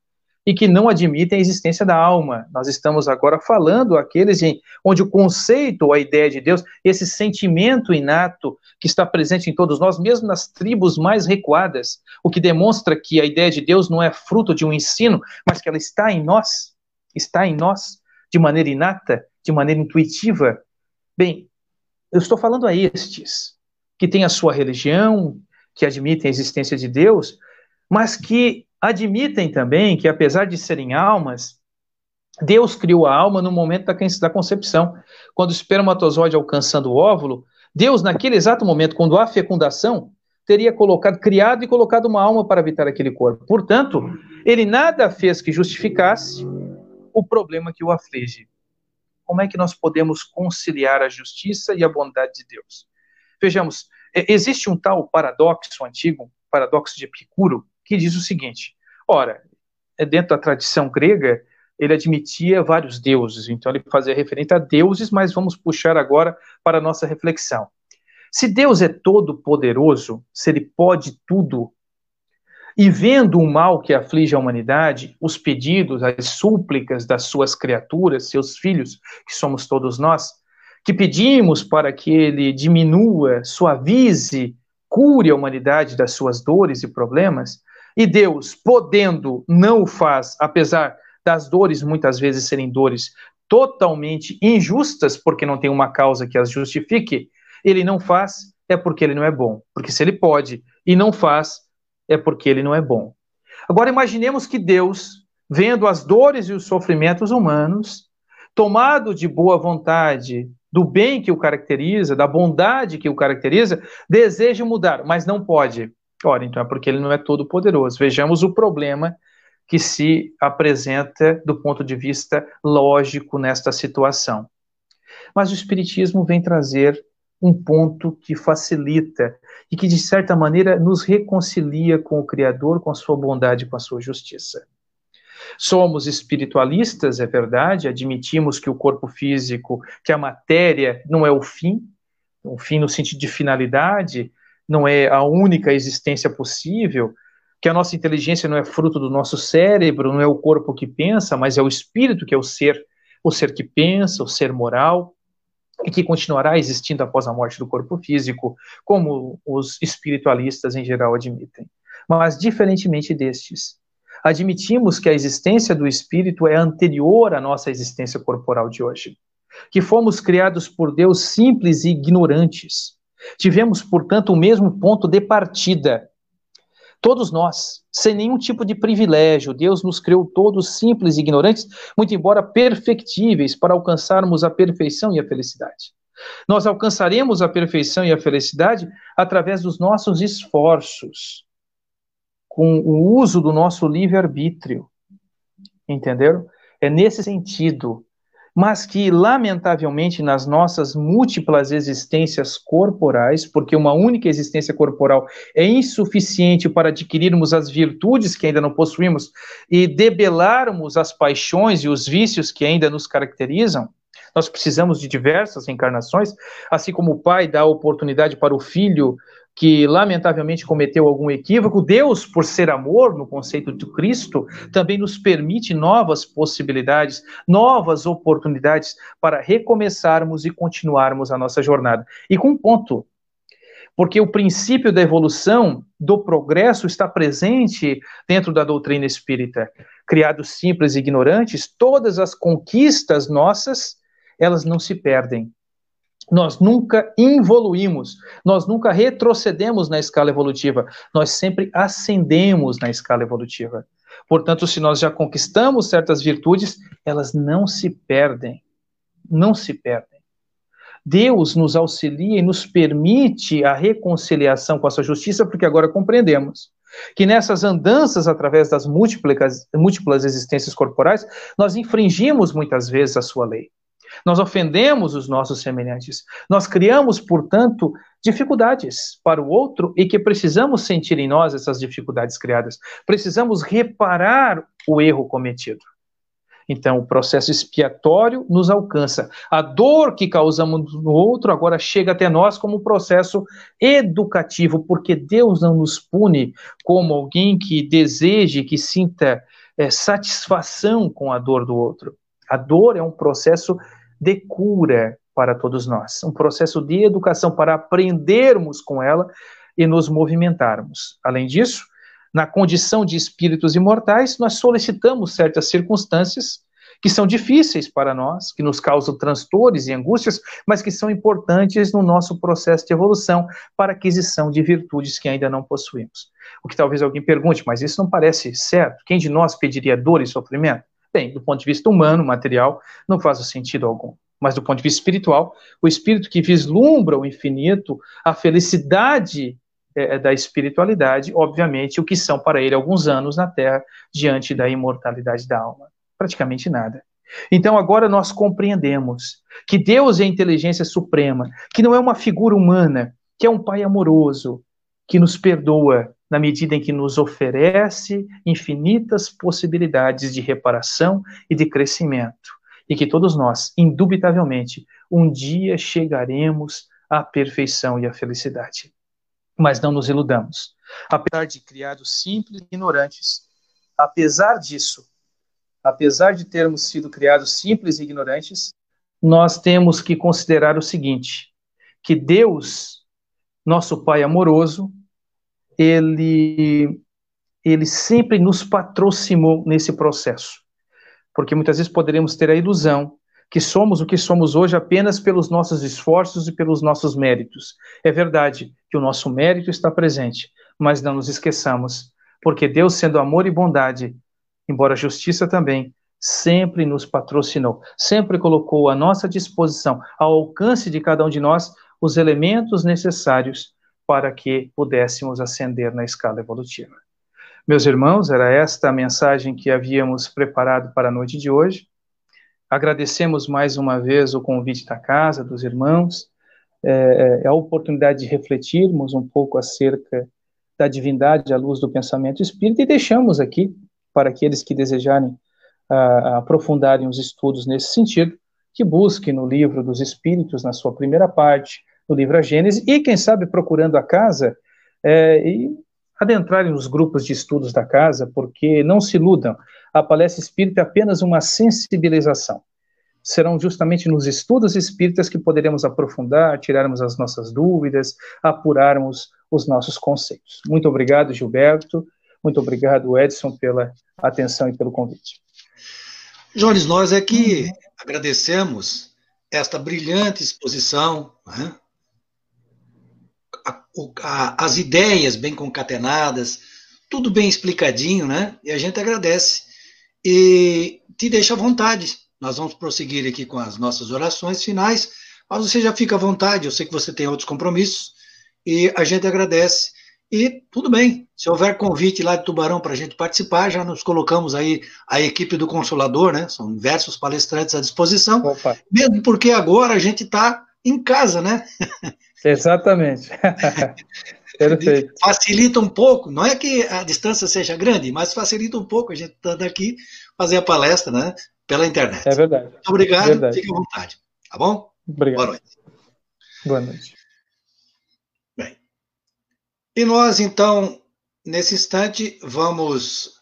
e que não admitem a existência da alma. Nós estamos agora falando aqueles em, onde o conceito ou a ideia de Deus, esse sentimento inato que está presente em todos nós, mesmo nas tribos mais recuadas, o que demonstra que a ideia de Deus não é fruto de um ensino, mas que ela está em nós, está em nós de maneira inata, de maneira intuitiva. Bem, eu estou falando a estes que têm a sua religião, que admitem a existência de Deus, mas que admitem também que, apesar de serem almas, Deus criou a alma no momento da, concepção. Quando o espermatozoide alcançando o óvulo, Deus, naquele exato momento, quando há fecundação, teria colocado, criado e colocado uma alma para habitar aquele corpo. Portanto, ele nada fez que justificasse o problema que o aflige. Como é que nós podemos conciliar a justiça e a bondade de Deus? Vejamos, existe um tal paradoxo antigo, paradoxo de Epicuro, que diz o seguinte: ora, é dentro da tradição grega, ele admitia vários deuses, então ele fazia referência a deuses, mas vamos puxar agora para a nossa reflexão. Se Deus é todo poderoso, se ele pode tudo, e vendo o mal que aflige a humanidade, os pedidos, as súplicas das suas criaturas, seus filhos, que somos todos nós, que pedimos para que ele diminua, suavize, cure a humanidade das suas dores e problemas, e Deus, podendo, não o faz, apesar das dores muitas vezes serem dores totalmente injustas, porque não tem uma causa que as justifique, ele não faz, é porque ele não é bom. Porque se ele pode e não faz, é porque ele não é bom. Agora imaginemos que Deus, vendo as dores e os sofrimentos humanos, tomado de boa vontade, do bem que o caracteriza, da bondade que o caracteriza, deseja mudar, mas não pode. Ora, então é porque ele não é todo poderoso. Vejamos o problema que se apresenta do ponto de vista lógico nesta situação. Mas o Espiritismo vem trazer um ponto que facilita e que, de certa maneira, nos reconcilia com o Criador, com a sua bondade, com a sua justiça. Somos espiritualistas, é verdade, admitimos que o corpo físico, que a matéria não é o fim, o fim no sentido de finalidade, não é a única existência possível, que a nossa inteligência não é fruto do nosso cérebro, não é o corpo que pensa, mas é o espírito que é o ser, o ser que pensa, o ser moral, e que continuará existindo após a morte do corpo físico, como os espiritualistas em geral admitem. Mas, diferentemente destes, admitimos que a existência do espírito é anterior à nossa existência corporal de hoje, que fomos criados por Deus simples e ignorantes, Tivemos, portanto, o mesmo ponto de partida. Todos nós, sem nenhum tipo de privilégio, Deus nos criou todos simples e ignorantes, muito embora perfectíveis para alcançarmos a perfeição e a felicidade. Nós alcançaremos a perfeição e a felicidade através dos nossos esforços, com o uso do nosso livre-arbítrio. Entenderam? É nesse sentido mas que, lamentavelmente, nas nossas múltiplas existências corporais, porque uma única existência corporal é insuficiente para adquirirmos as virtudes que ainda não possuímos e debelarmos as paixões e os vícios que ainda nos caracterizam, nós precisamos de diversas encarnações, assim como o pai dá oportunidade para o filho que lamentavelmente cometeu algum equívoco, Deus, por ser amor no conceito de Cristo, também nos permite novas possibilidades, novas oportunidades para recomeçarmos e continuarmos a nossa jornada. E com um ponto, porque o princípio da evolução, do progresso, está presente dentro da doutrina espírita. Criados simples e ignorantes, todas as conquistas nossas, elas não se perdem, nós nunca evoluímos, nós nunca retrocedemos na escala evolutiva, nós sempre ascendemos na escala evolutiva. Portanto, se nós já conquistamos certas virtudes, elas não se perdem. Não se perdem. Deus nos auxilia e nos permite a reconciliação com a sua justiça, porque agora compreendemos que nessas andanças através das múltiplas, múltiplas existências corporais, nós infringimos muitas vezes a sua lei. Nós ofendemos os nossos semelhantes. Nós criamos, portanto, dificuldades para o outro e que precisamos sentir em nós essas dificuldades criadas. Precisamos reparar o erro cometido. Então, o processo expiatório nos alcança. A dor que causamos no outro agora chega até nós como um processo educativo, porque Deus não nos pune como alguém que deseje, que sinta é, satisfação com a dor do outro. A dor é um processo de cura para todos nós, um processo de educação para aprendermos com ela e nos movimentarmos. Além disso, na condição de espíritos imortais, nós solicitamos certas circunstâncias que são difíceis para nós, que nos causam transtornos e angústias, mas que são importantes no nosso processo de evolução para aquisição de virtudes que ainda não possuímos. O que talvez alguém pergunte, mas isso não parece certo? Quem de nós pediria dor e sofrimento? Bem, do ponto de vista humano, material, não faz sentido algum. Mas do ponto de vista espiritual, o espírito que vislumbra o infinito, a felicidade é, é, da espiritualidade, obviamente, o que são para ele alguns anos na Terra diante da imortalidade da alma. Praticamente nada. Então agora nós compreendemos que Deus é a inteligência suprema, que não é uma figura humana, que é um Pai amoroso, que nos perdoa, na medida em que nos oferece infinitas possibilidades de reparação e de crescimento, e que todos nós, indubitavelmente, um dia chegaremos à perfeição e à felicidade. Mas não nos iludamos. Apesar de criados simples e ignorantes, apesar disso, apesar de termos sido criados simples e ignorantes, nós temos que considerar o seguinte: que Deus, nosso Pai amoroso, ele, ele sempre nos patrocinou nesse processo. Porque muitas vezes poderemos ter a ilusão que somos o que somos hoje apenas pelos nossos esforços e pelos nossos méritos. É verdade que o nosso mérito está presente, mas não nos esqueçamos, porque Deus, sendo amor e bondade, embora justiça também, sempre nos patrocinou, sempre colocou à nossa disposição, ao alcance de cada um de nós, os elementos necessários para que pudéssemos ascender na escala evolutiva. Meus irmãos, era esta a mensagem que havíamos preparado para a noite de hoje. Agradecemos mais uma vez o convite da casa, dos irmãos, é, é a oportunidade de refletirmos um pouco acerca da divindade à luz do pensamento espírita e deixamos aqui, para aqueles que desejarem aprofundarem os estudos nesse sentido, que busquem no livro dos Espíritos, na sua primeira parte, no livro A Gênese, e quem sabe procurando a casa, é, e adentrarem nos grupos de estudos da casa, porque não se iludam, a palestra espírita é apenas uma sensibilização. Serão justamente nos estudos espíritas que poderemos aprofundar, tirarmos as nossas dúvidas, apurarmos os nossos conceitos. Muito obrigado, Gilberto. Muito obrigado, Edson, pela atenção e pelo convite.
Jones, nós é que agradecemos esta brilhante exposição, né? As ideias bem concatenadas, tudo bem explicadinho, né? E a gente agradece. E te deixa à vontade. Nós vamos prosseguir aqui com as nossas orações finais, mas você já fica à vontade. Eu sei que você tem outros compromissos e a gente agradece. E tudo bem, se houver convite lá de Tubarão para a gente participar, já nos colocamos aí a equipe do Consolador, né? São diversos palestrantes à disposição. Opa. Mesmo porque agora a gente está em casa, né?
Exatamente. Perfeito.
Facilita um pouco, não é que a distância seja grande, mas facilita um pouco a gente estando aqui fazer a palestra, né? Pela internet.
É verdade. Muito
obrigado,
é verdade.
fique à vontade. Tá bom?
Obrigado.
Boa noite.
Boa noite.
Bem, e nós, então, nesse instante, vamos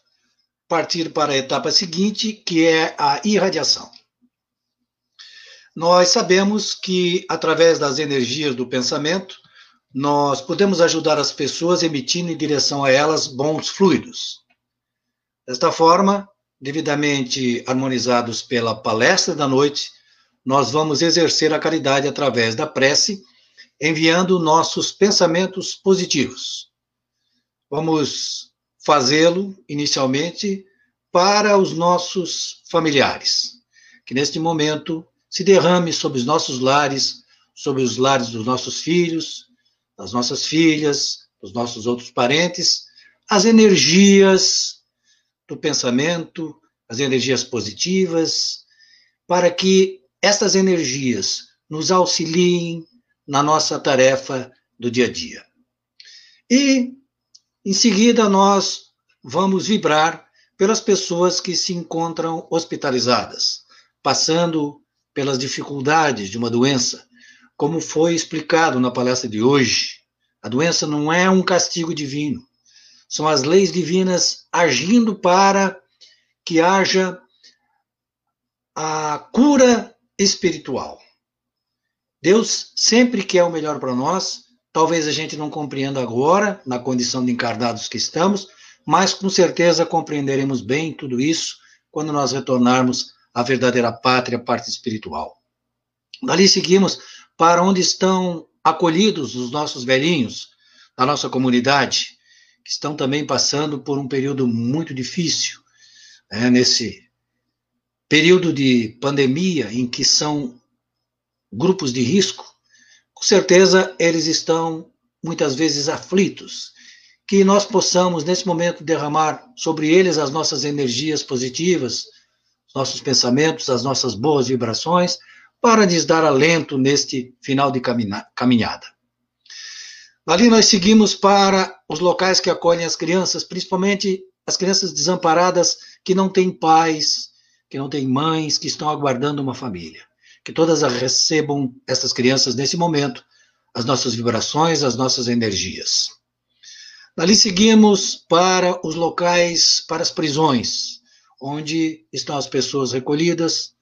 partir para a etapa seguinte, que é a irradiação. Nós sabemos que, através das energias do pensamento, nós podemos ajudar as pessoas emitindo em direção a elas bons fluidos. Desta forma, devidamente harmonizados pela palestra da noite, nós vamos exercer a caridade através da prece, enviando nossos pensamentos positivos. Vamos fazê-lo inicialmente para os nossos familiares, que neste momento se derrame sobre os nossos lares, sobre os lares dos nossos filhos, das nossas filhas, dos nossos outros parentes, as energias do pensamento, as energias positivas, para que estas energias nos auxiliem na nossa tarefa do dia a dia. E, em seguida, nós vamos vibrar pelas pessoas que se encontram hospitalizadas, passando pelas dificuldades de uma doença, como foi explicado na palestra de hoje, a doença não é um castigo divino. São as leis divinas agindo para que haja a cura espiritual. Deus sempre quer o melhor para nós. Talvez a gente não compreenda agora, na condição de encarnados que estamos, mas com certeza compreenderemos bem tudo isso quando nós retornarmos à verdadeira pátria, a parte espiritual. Dali seguimos para onde estão acolhidos os nossos velhinhos da nossa comunidade, que estão também passando por um período muito difícil, né, nesse período de pandemia em que são grupos de risco, com certeza eles estão muitas vezes aflitos. Que nós possamos, nesse momento, derramar sobre eles as nossas energias positivas, nossos pensamentos, as nossas boas vibrações, para lhes dar alento neste final de caminhada. Ali nós seguimos para os locais que acolhem as crianças, principalmente as crianças desamparadas que não têm pais, que não têm mães, que estão aguardando uma família. Que todas recebam essas crianças nesse momento as nossas vibrações, as nossas energias. Dali seguimos para os locais, para as prisões, onde estão as pessoas recolhidas,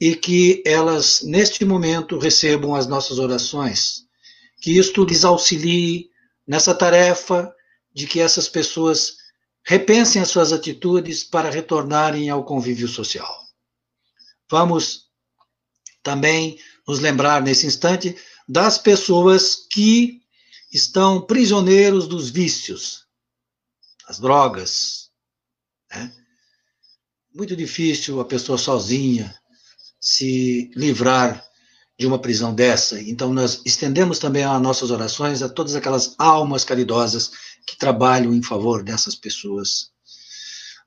e que elas, neste momento, recebam as nossas orações. Que isto lhes auxilie nessa tarefa de que essas pessoas repensem as suas atitudes para retornarem ao convívio social. Vamos também nos lembrar nesse instante das pessoas que estão prisioneiros dos vícios, as drogas. Né? Muito difícil a pessoa sozinha se livrar de uma prisão dessa. Então, nós estendemos também as nossas orações a todas aquelas almas caridosas que trabalham em favor dessas pessoas.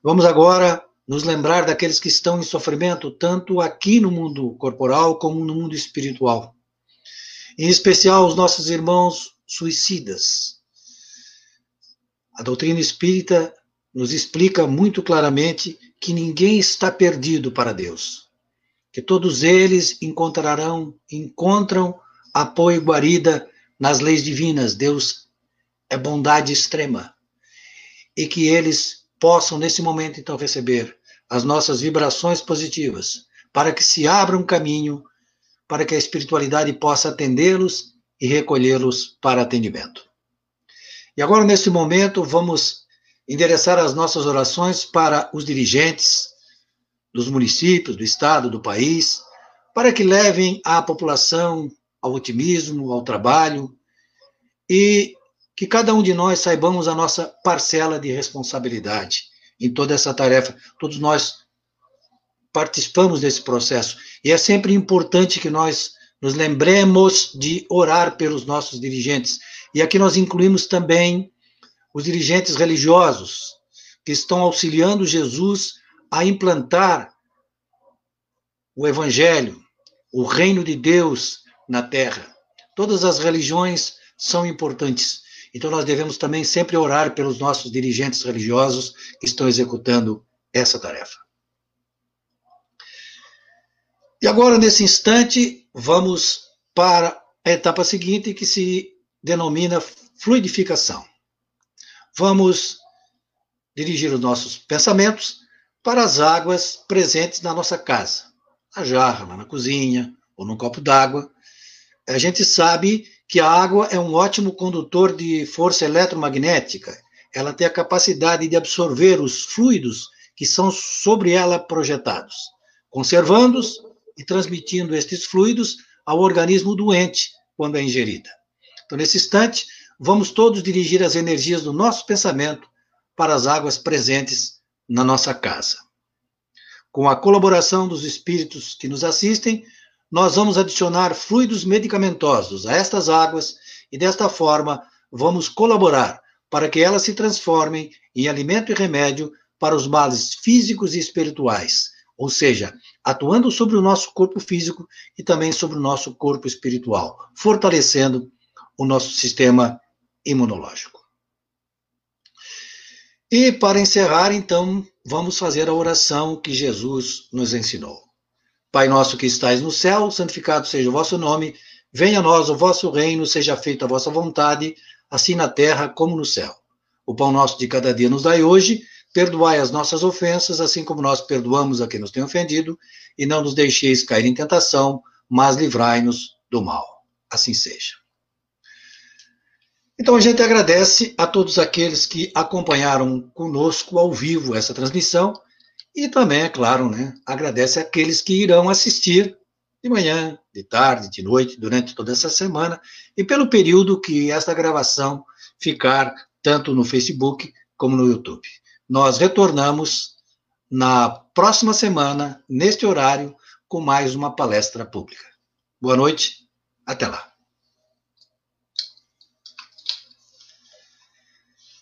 Vamos agora nos lembrar daqueles que estão em sofrimento, tanto aqui no mundo corporal como no mundo espiritual. Em especial, os nossos irmãos suicidas. A doutrina espírita nos explica muito claramente que ninguém está perdido para Deus que todos eles encontrarão, encontram apoio e guarida nas leis divinas. Deus é bondade extrema. E que eles possam, nesse momento, então, receber as nossas vibrações positivas, para que se abra um caminho, para que a espiritualidade possa atendê-los e recolhê-los para atendimento. E agora, nesse momento, vamos endereçar as nossas orações para os dirigentes, dos municípios, do estado, do país, para que levem a população ao otimismo, ao trabalho e que cada um de nós saibamos a nossa parcela de responsabilidade em toda essa tarefa. Todos nós participamos desse processo. E é sempre importante que nós nos lembremos de orar pelos nossos dirigentes. E aqui nós incluímos também os dirigentes religiosos, que estão auxiliando Jesus a implantar o Evangelho, o reino de Deus na terra. Todas as religiões são importantes. Então nós devemos também sempre orar pelos nossos dirigentes religiosos que estão executando essa tarefa. E agora, nesse instante, vamos para a etapa seguinte, que se denomina fluidificação. Vamos dirigir os nossos pensamentos para as águas presentes na nossa casa, na jarra, lá na cozinha ou num copo d'água. A gente sabe que a água é um ótimo condutor de força eletromagnética. Ela tem a capacidade de absorver os fluidos que são sobre ela projetados, conservando-os e transmitindo estes fluidos ao organismo doente quando é ingerida. Então, nesse instante, vamos todos dirigir as energias do nosso pensamento para as águas presentes na nossa casa. Com a colaboração dos espíritos que nos assistem, nós vamos adicionar fluidos medicamentosos a estas águas e, desta forma, vamos colaborar para que elas se transformem em alimento e remédio para os males físicos e espirituais, ou seja, atuando sobre o nosso corpo físico e também sobre o nosso corpo espiritual, fortalecendo o nosso sistema imunológico. E para encerrar, então, vamos fazer a oração que Jesus nos ensinou. Pai nosso que estais no céu, santificado seja o vosso nome, venha a nós o vosso reino, seja feita a vossa vontade, assim na terra como no céu. O pão nosso de cada dia nos dai hoje, Perdoai as nossas ofensas, assim como nós perdoamos a quem nos tem ofendido, e não nos deixeis cair em tentação, mas livrai-nos do mal. Assim seja. Então a gente agradece a todos aqueles que acompanharam conosco ao vivo essa transmissão e também, é claro, né, agradece aqueles que irão assistir de manhã, de tarde, de noite, durante toda essa semana e pelo período que esta gravação ficar tanto no Facebook como no YouTube. Nós retornamos na próxima semana, neste horário, com mais uma palestra pública. Boa noite, até lá.